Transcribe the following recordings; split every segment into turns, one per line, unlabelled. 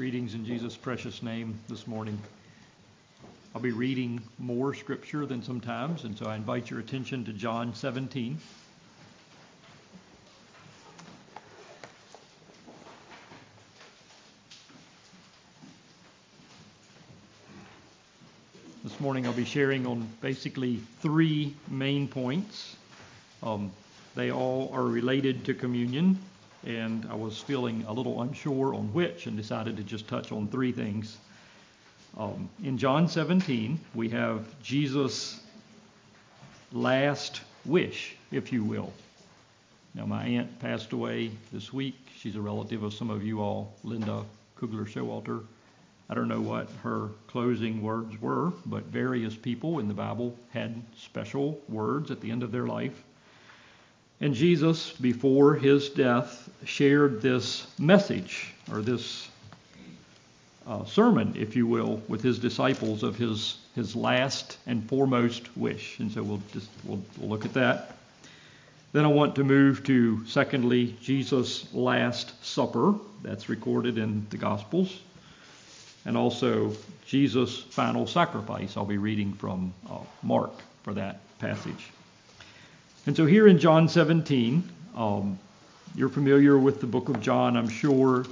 Greetings in Jesus' precious name this morning. I'll be reading more scripture than sometimes, and so I invite your attention to John 17. This morning I'll be sharing on basically three main points. Um, they all are related to communion, and I was feeling a little unsure on which and decided to just touch on three things. Um, in John 17, we have Jesus' last wish, if you will. Now, my aunt passed away this week. She's a relative of some of you all, Linda Kugler Showalter. I don't know what her closing words were, but various people in the Bible had special words at the end of their life. And Jesus, before his death, shared this message or this uh, sermon, if you will, with his disciples of his his last and foremost wish. And so we'll just we'll, we'll look at that. Then I want to move to secondly Jesus' last supper. That's recorded in the Gospels. And also Jesus' final sacrifice. I'll be reading from uh, Mark for that passage. And so here in John 17, um, you're familiar with the book of John, I'm sure.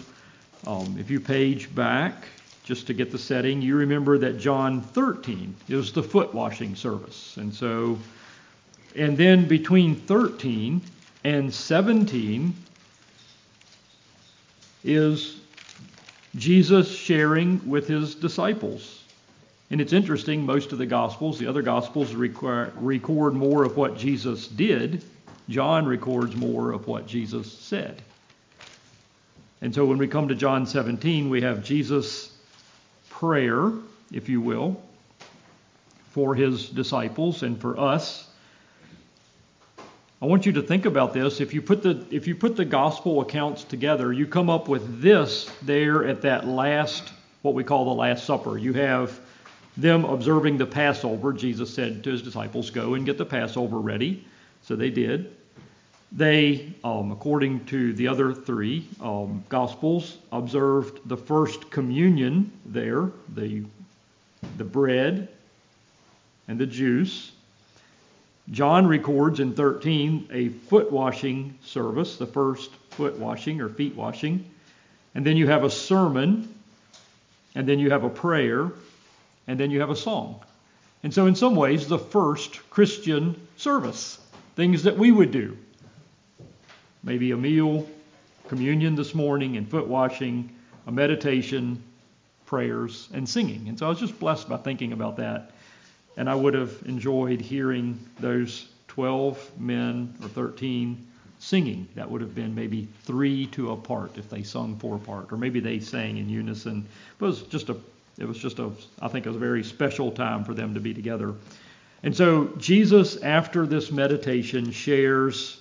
Um, if you page back, just to get the setting, you remember that John 13 is the foot washing service. And so, and then between 13 and 17 is Jesus sharing with his disciples and it's interesting, most of the Gospels, the other Gospels require, record more of what Jesus did. John records more of what Jesus said. And so when we come to John 17, we have Jesus' prayer, if you will, for his disciples and for us. I want you to think about this. If you put the if you put the gospel accounts together, you come up with this there at that last what we call the last supper. You have them observing the Passover, Jesus said to his disciples, Go and get the Passover ready. So they did. They, um, according to the other three um, Gospels, observed the first communion there, the, the bread and the juice. John records in 13 a foot washing service, the first foot washing or feet washing. And then you have a sermon, and then you have a prayer, and then you have a song. And so, in some ways, the first Christian service, things that we would do. Maybe a meal, communion this morning, and foot washing, a meditation, prayers, and singing. And so I was just blessed by thinking about that. And I would have enjoyed hearing those 12 men or 13 singing. That would have been maybe three to a part if they sung four part, or maybe they sang in unison. But it was just a it was just a, I think, a very special time for them to be together. And so Jesus, after this meditation, shares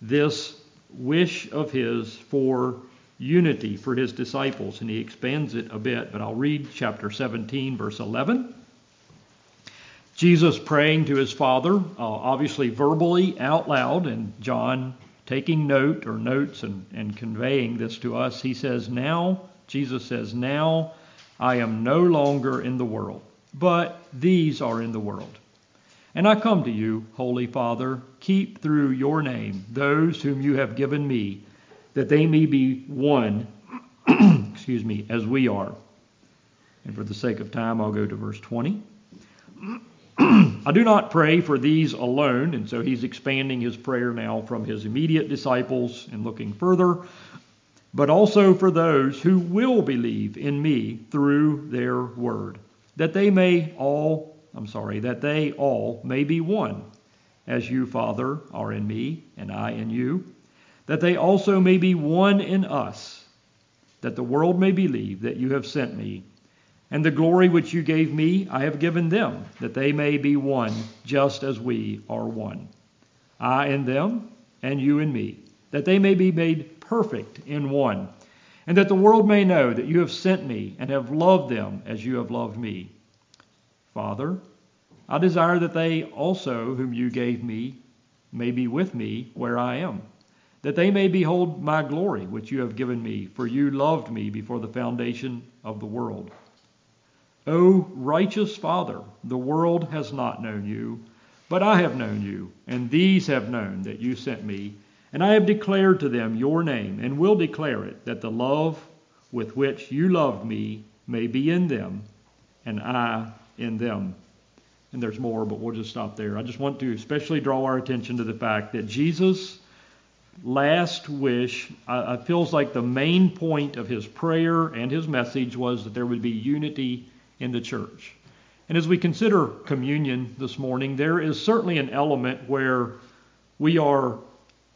this wish of his for unity for his disciples, and he expands it a bit. But I'll read chapter 17, verse 11. Jesus praying to his Father, uh, obviously verbally out loud, and John taking note or notes and, and conveying this to us. He says, Now, Jesus says, Now I am no longer in the world, but these are in the world. And I come to you, Holy Father, keep through your name those whom you have given me, that they may be one, excuse me, as we are. And for the sake of time, I'll go to verse 20. I do not pray for these alone, and so he's expanding his prayer now from his immediate disciples and looking further but also for those who will believe in me through their word, that they may all, I'm sorry, that they all may be one, as you, Father, are in me, and I in you, that they also may be one in us, that the world may believe that you have sent me. And the glory which you gave me, I have given them, that they may be one, just as we are one. I in them, and you in me, that they may be made perfect in one, and that the world may know that you have sent me and have loved them as you have loved me. Father, I desire that they also, whom you gave me, may be with me where I am, that they may behold my glory, which you have given me, for you loved me before the foundation of the world. O righteous Father, the world has not known you, but I have known you, and these have known that you sent me. And I have declared to them your name, and will declare it, that the love with which you loved me may be in them, and I in them. And there's more, but we'll just stop there. I just want to especially draw our attention to the fact that Jesus' last wish, uh, feels like the main point of his prayer and his message was that there would be unity in the church. And as we consider communion this morning, there is certainly an element where we are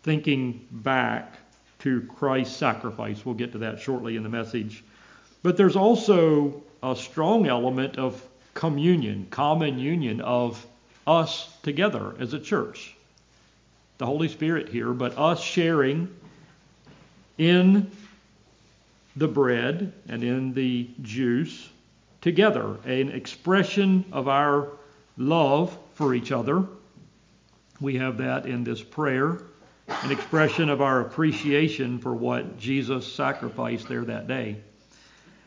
thinking back to Christ's sacrifice. We'll get to that shortly in the message. But there's also a strong element of communion, common union of us together as a church. The Holy Spirit here, but us sharing in the bread and in the juice together, an expression of our love for each other. We have that in this prayer, an expression of our appreciation for what Jesus sacrificed there that day.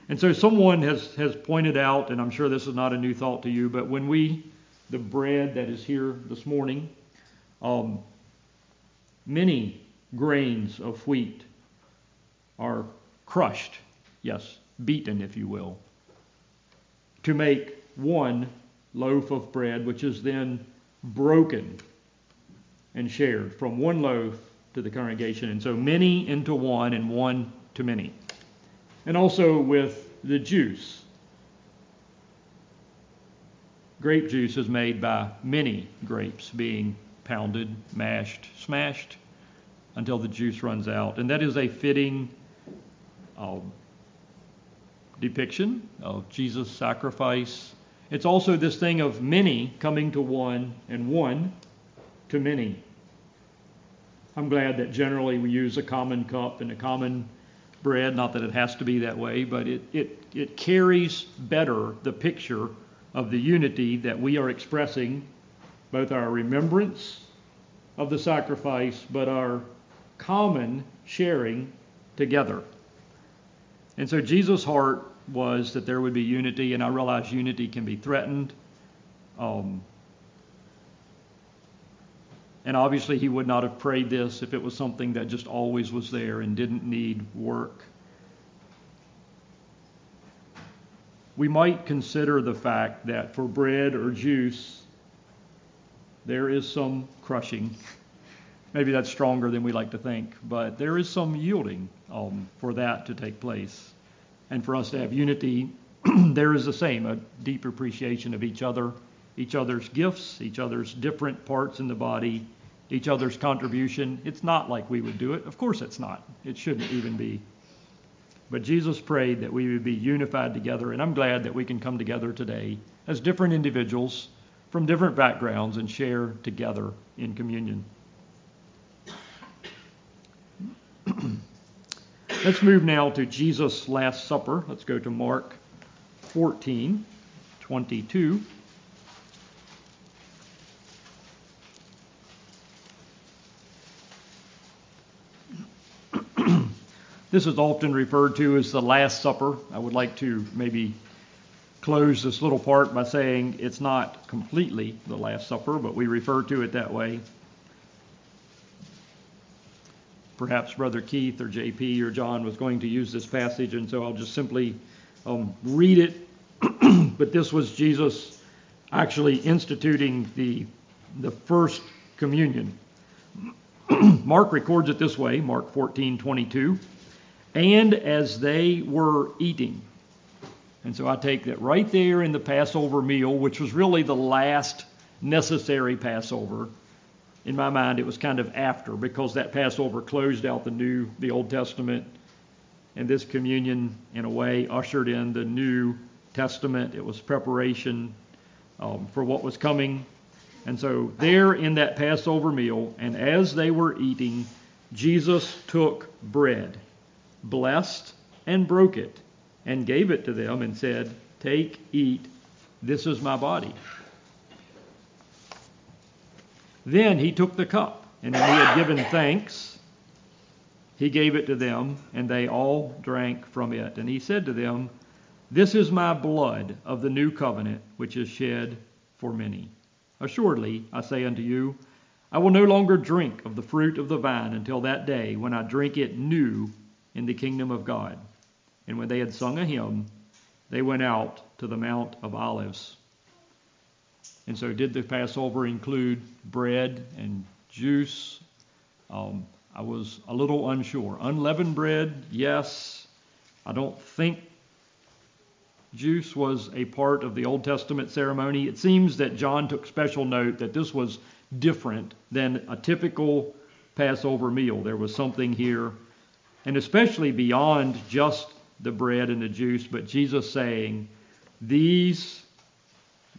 And so someone has, has pointed out, and I'm sure this is not a new thought to you, but when we, the bread that is here this morning, um, many grains of wheat are crushed, yes, beaten, if you will, to make one loaf of bread, which is then broken and shared from one loaf to the congregation. And so many into one and one to many. And also with the juice. Grape juice is made by many grapes being pounded, mashed, smashed until the juice runs out. And that is a fitting um, depiction of Jesus' sacrifice. It's also this thing of many coming to one and one to many. I'm glad that generally we use a common cup and a common bread, not that it has to be that way, but it, it, it carries better the picture of the unity that we are expressing, both our remembrance of the sacrifice, but our common sharing together. And so Jesus' heart was that there would be unity, and I realize unity can be threatened. Um, and obviously, he would not have prayed this if it was something that just always was there and didn't need work. We might consider the fact that for bread or juice, there is some crushing. Maybe that's stronger than we like to think, but there is some yielding um, for that to take place and for us to have unity, there is the same a deep appreciation of each other, each other's gifts, each other's different parts in the body, each other's contribution. It's not like we would do it. Of course, it's not. It shouldn't even be. But Jesus prayed that we would be unified together, and I'm glad that we can come together today as different individuals from different backgrounds and share together in communion. Let's move now to Jesus' Last Supper. Let's go to Mark 14, 22. This is often referred to as the Last Supper. I would like to maybe close this little part by saying it's not completely the Last Supper, but we refer to it that way perhaps Brother Keith or JP or John was going to use this passage, and so I'll just simply um, read it. but this was Jesus actually instituting the, the first communion. Mark records it this way Mark 14 22. And as they were eating, and so I take that right there in the Passover meal, which was really the last necessary Passover, in my mind, it was kind of after because that Passover closed out the New, the Old Testament, and this communion, in a way, ushered in the New Testament. It was preparation um, for what was coming. And so, there in that Passover meal, and as they were eating, Jesus took bread, blessed, and broke it, and gave it to them, and said, Take, eat, this is my body. Then he took the cup, and when he had given thanks, he gave it to them, and they all drank from it. And he said to them, This is my blood of the new covenant, which is shed for many. Assuredly, I say unto you, I will no longer drink of the fruit of the vine until that day when I drink it new in the kingdom of God. And when they had sung a hymn, they went out to the Mount of Olives. And so, did the Passover include bread and juice? Um, I was a little unsure. Unleavened bread, yes. I don't think juice was a part of the Old Testament ceremony. It seems that John took special note that this was different than a typical Passover meal. There was something here, and especially beyond just the bread and the juice, but Jesus saying, These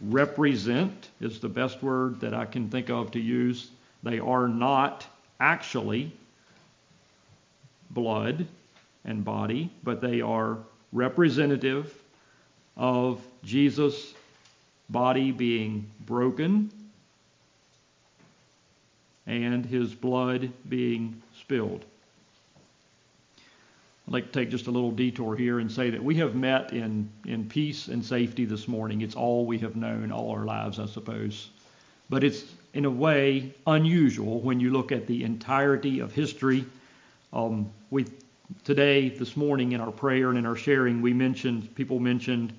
represent, is the best word that I can think of to use. They are not actually blood and body, but they are representative of Jesus' body being broken and his blood being spilled. I'd like to take just a little detour here and say that we have met in, in peace and safety this morning. It's all we have known all our lives, I suppose. But it's, in a way, unusual when you look at the entirety of history um, we today, this morning, in our prayer and in our sharing, we mentioned people mentioned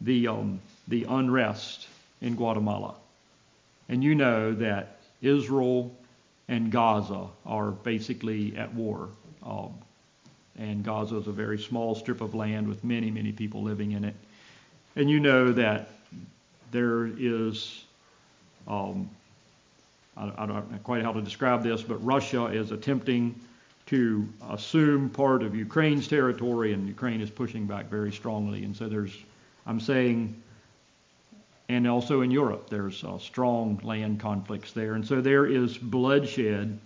the um, the unrest in Guatemala, and you know that Israel and Gaza are basically at war. Um, and Gaza is a very small strip of land with many, many people living in it. And you know that there is, um, I, I, don't know quite how to describe this, but Russia is attempting to assume part of Ukraine's territory, and Ukraine is pushing back very strongly. And so there's, I'm saying, and also in Europe, there's uh, strong land conflicts there. And so there is bloodshed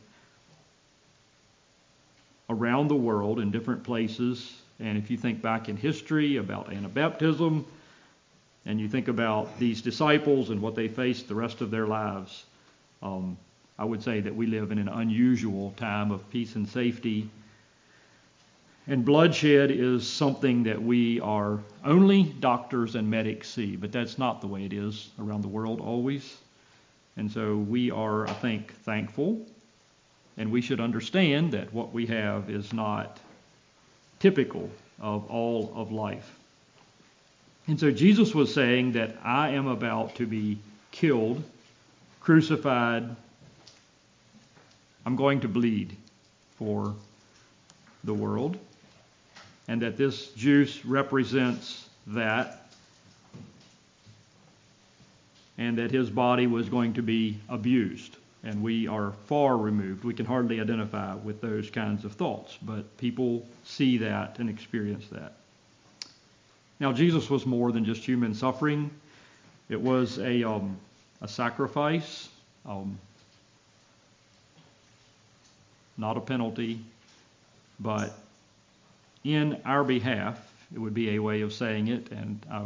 around the world in different places. And if you think back in history about Anabaptism, and you think about these disciples and what they faced the rest of their lives, um, I would say that we live in an unusual time of peace and safety. And bloodshed is something that we are only doctors and medics see, but that's not the way it is around the world always. And so we are, I think, thankful, and we should understand that what we have is not typical of all of life. And so Jesus was saying that I am about to be killed, crucified, I'm going to bleed for the world, and that this juice represents that, and that his body was going to be abused. And we are far removed. We can hardly identify with those kinds of thoughts, but people see that and experience that. Now, Jesus was more than just human suffering, it was a, um, a sacrifice. Um, not a penalty, but in our behalf, it would be a way of saying it, and I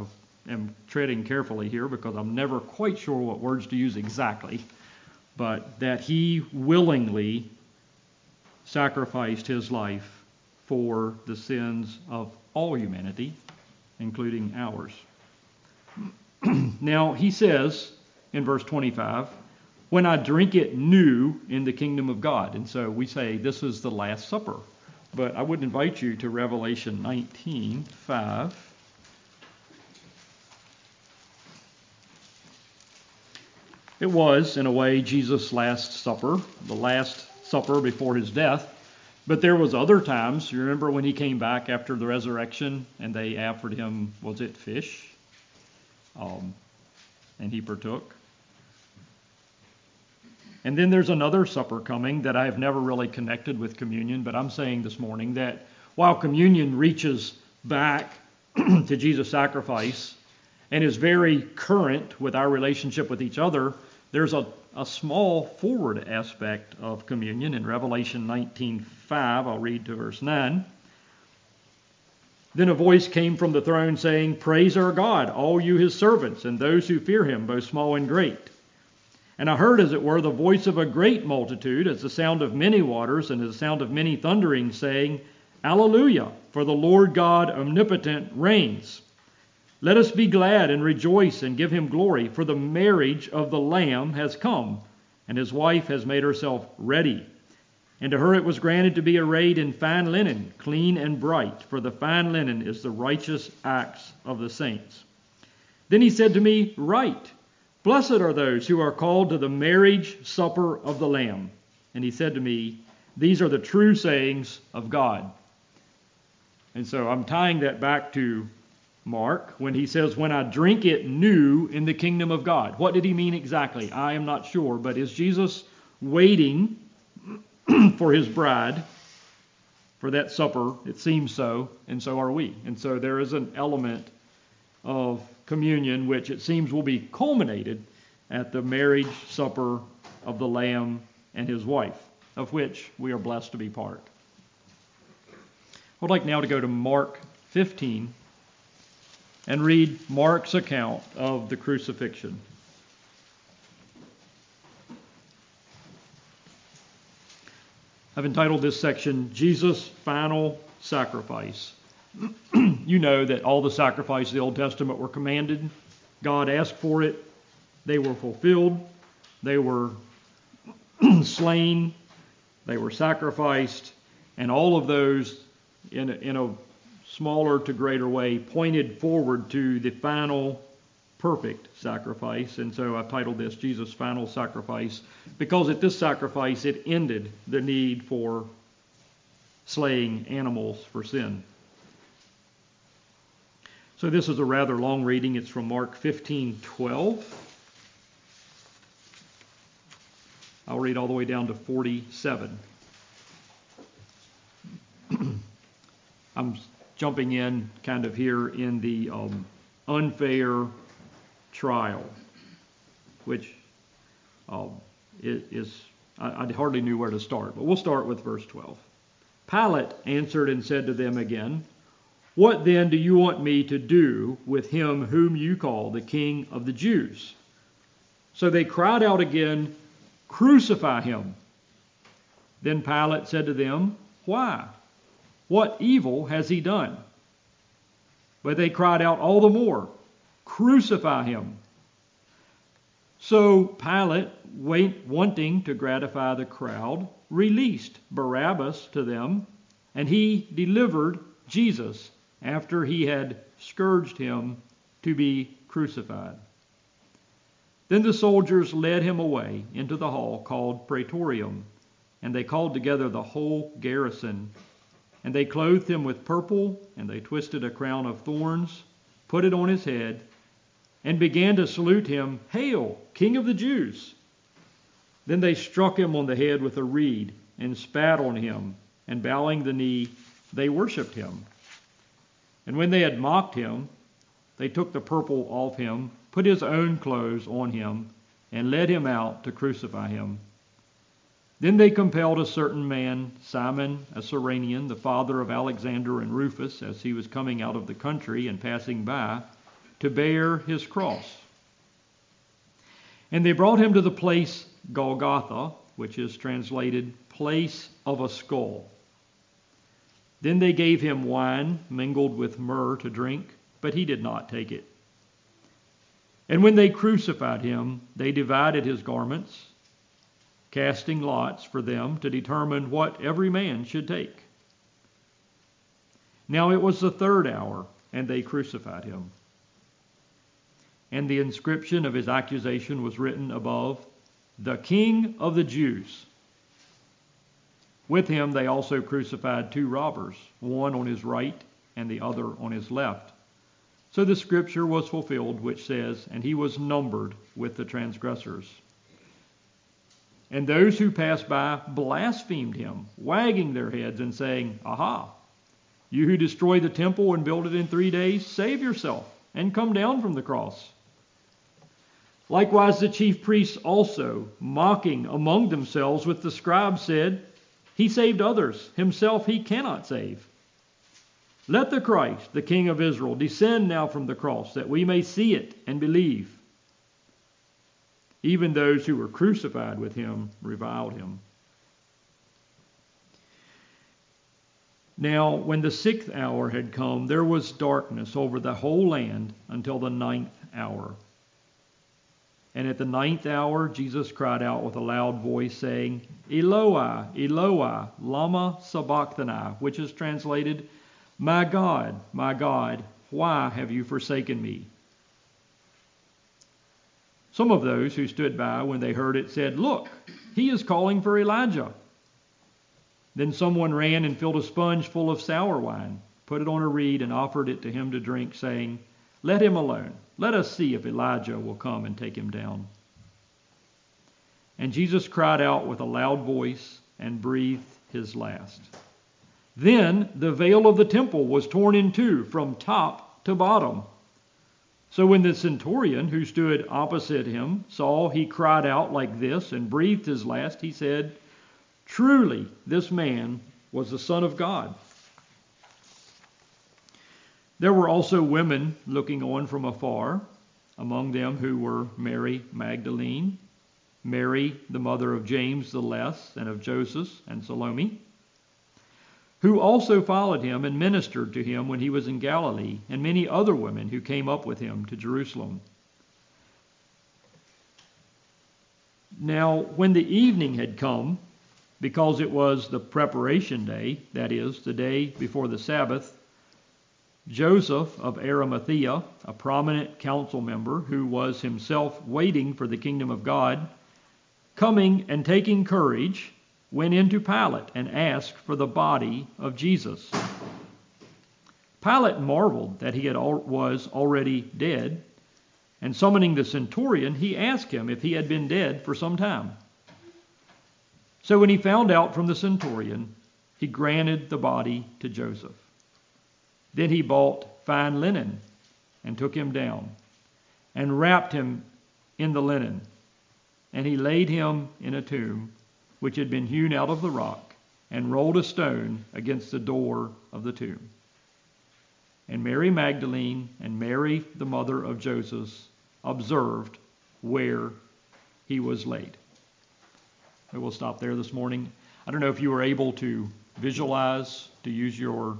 am treading carefully here because I'm never quite sure what words to use exactly, but that he willingly sacrificed his life for the sins of all humanity, including ours. now, he says in verse 25, when I drink it new in the kingdom of God. And so we say this is the Last Supper. But I would invite you to Revelation 19 5. It was, in a way, Jesus' Last Supper, the Last Supper before his death. But there was other times. You remember when he came back after the resurrection and they offered him, was it fish? Um, and he partook. And then there's another supper coming that I have never really connected with communion, but I'm saying this morning that while communion reaches back to Jesus' sacrifice and is very current with our relationship with each other, there's a, a small forward aspect of communion in Revelation 19:5. I'll read to verse 9. Then a voice came from the throne saying, Praise our God, all you his servants, and those who fear him, both small and great. And I heard, as it were, the voice of a great multitude, as the sound of many waters, and as the sound of many thunderings, saying, Alleluia, for the Lord God omnipotent reigns. Let us be glad and rejoice and give him glory, for the marriage of the Lamb has come, and his wife has made herself ready. And to her it was granted to be arrayed in fine linen, clean and bright, for the fine linen is the righteous acts of the saints. Then he said to me, Write. Blessed are those who are called to the marriage supper of the Lamb. And he said to me, These are the true sayings of God. And so I'm tying that back to Mark when he says, When I drink it new in the kingdom of God. What did he mean exactly? I am not sure. But is Jesus waiting for his bride for that supper? It seems so, and so are we. And so there is an element of communion, which it seems will be culminated at the marriage supper of the Lamb and his wife, of which we are blessed to be part. I'd like now to go to Mark 15 and read Mark's account of the crucifixion. I've entitled this section Jesus' Final Sacrifice. you know that all the sacrifices of the Old Testament were commanded. God asked for it. They were fulfilled. They were slain. They were sacrificed. And all of those, in a, in a smaller to greater way, pointed forward to the final perfect sacrifice. And so I've titled this Jesus' Final Sacrifice because at this sacrifice it ended the need for slaying animals for sin. So this is a rather long reading. It's from Mark 15:12. I'll read all the way down to 47. I'm jumping in kind of here in the um, unfair trial, which um, is, I, I hardly knew where to start, but we'll start with verse 12. Pilate answered and said to them again, what then do you want me to do with him whom you call the King of the Jews? So they cried out again, Crucify him. Then Pilate said to them, Why? What evil has he done? But they cried out all the more, Crucify him. So Pilate, wanting to gratify the crowd, released Barabbas to them, and he delivered Jesus after he had scourged him to be crucified. Then the soldiers led him away into the hall called Praetorium, and they called together the whole garrison. And they clothed him with purple, and they twisted a crown of thorns, put it on his head, and began to salute him, Hail, King of the Jews! Then they struck him on the head with a reed, and spat on him, and bowing the knee, they worshipped him. And when they had mocked him, they took the purple off him, put his own clothes on him, and led him out to crucify him. Then they compelled a certain man, Simon, a Cyrenian, the father of Alexander and Rufus, as he was coming out of the country and passing by, to bear his cross. And they brought him to the place Golgotha, which is translated place of a skull. Then they gave him wine mingled with myrrh to drink, but he did not take it. And when they crucified him, they divided his garments, casting lots for them to determine what every man should take. Now it was the third hour, and they crucified him. And the inscription of his accusation was written above, The King of the Jews. With him they also crucified two robbers, one on his right and the other on his left. So the scripture was fulfilled, which says, And he was numbered with the transgressors. And those who passed by blasphemed him, wagging their heads and saying, Aha! You who destroy the temple and build it in three days, save yourself and come down from the cross. Likewise, the chief priests also, mocking among themselves with the scribes, said, he saved others. Himself he cannot save. Let the Christ, the King of Israel, descend now from the cross, that we may see it and believe. Even those who were crucified with him reviled him. Now, when the sixth hour had come, there was darkness over the whole land until the ninth hour. And at the ninth hour, Jesus cried out with a loud voice, saying, Eloi, Eloi, lama sabachthani, which is translated, My God, my God, why have you forsaken me? Some of those who stood by when they heard it said, Look, he is calling for Elijah. Then someone ran and filled a sponge full of sour wine, put it on a reed, and offered it to him to drink, saying, Let him alone. Let us see if Elijah will come and take him down. And Jesus cried out with a loud voice and breathed his last. Then the veil of the temple was torn in two from top to bottom. So when the centurion who stood opposite him saw, he cried out like this and breathed his last. He said, Truly, this man was the Son of God. There were also women looking on from afar, among them who were Mary Magdalene, Mary, the mother of James the Less, and of Joseph and Salome, who also followed him and ministered to him when he was in Galilee, and many other women who came up with him to Jerusalem. Now, when the evening had come, because it was the preparation day, that is, the day before the Sabbath, Joseph of Arimathea, a prominent council member who was himself waiting for the kingdom of God, coming and taking courage, went into Pilate and asked for the body of Jesus. Pilate marveled that he had al- was already dead, and summoning the centurion, he asked him if he had been dead for some time. So when he found out from the centurion, he granted the body to Joseph. Then he bought fine linen and took him down and wrapped him in the linen. And he laid him in a tomb which had been hewn out of the rock and rolled a stone against the door of the tomb. And Mary Magdalene and Mary, the mother of Joseph, observed where he was laid. We will stop there this morning. I don't know if you were able to visualize, to use your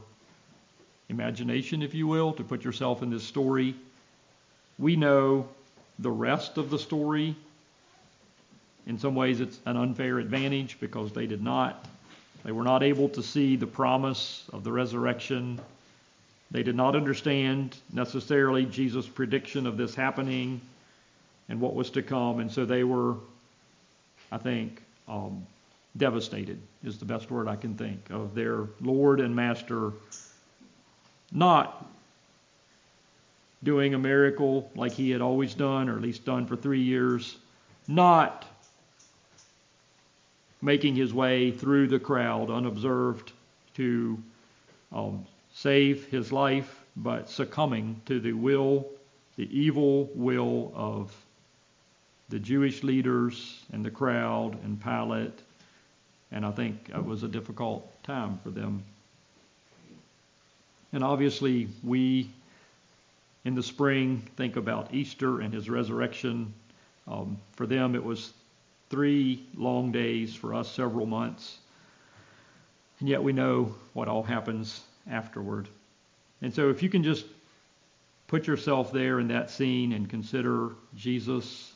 imagination, if you will, to put yourself in this story. We know the rest of the story. In some ways, it's an unfair advantage because they did not. They were not able to see the promise of the resurrection. They did not understand necessarily Jesus' prediction of this happening and what was to come. And so they were, I think, um, devastated is the best word I can think of their Lord and Master not doing a miracle like he had always done, or at least done for three years, not making his way through the crowd unobserved to um, save his life, but succumbing to the will, the evil will of the Jewish leaders and the crowd and Pilate, and I think it was a difficult time for them. And obviously, we in the spring think about Easter and his resurrection. Um, for them, it was three long days, for us, several months. And yet we know what all happens afterward. And so, if you can just put yourself there in that scene and consider Jesus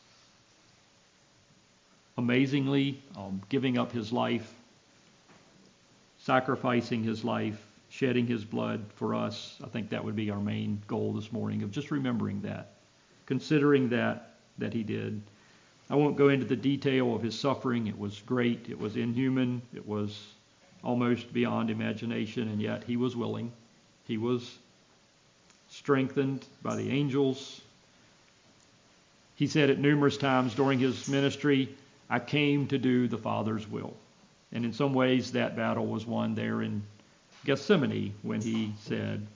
amazingly um, giving up his life, sacrificing his life, shedding his blood for us. I think that would be our main goal this morning of just remembering that, considering that that he did. I won't go into the detail of his suffering. It was great. It was inhuman. It was almost beyond imagination, and yet he was willing. He was strengthened by the angels. He said it numerous times during his ministry I came to do the Father's will. And in some ways, that battle was won there in Gethsemane when he said,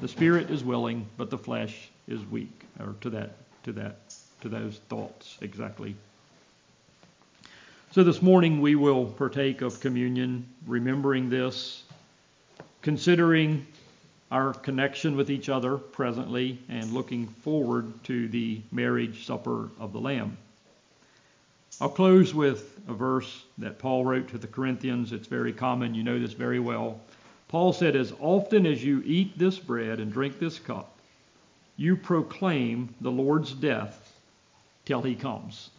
The spirit is willing, but the flesh is weak. Or to that, to that, to those thoughts exactly. So this morning we will partake of communion, remembering this, considering our connection with each other presently and looking forward to the marriage supper of the Lamb. I'll close with a verse that Paul wrote to the Corinthians. It's very common, you know this very well. Paul said, As often as you eat this bread and drink this cup, you proclaim the Lord's death till he comes.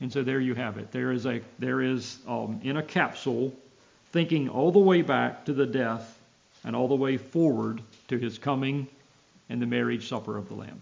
And so there you have it. There is a there is um, in a capsule, thinking all the way back to the death and all the way forward to his coming and the marriage supper of the Lamb.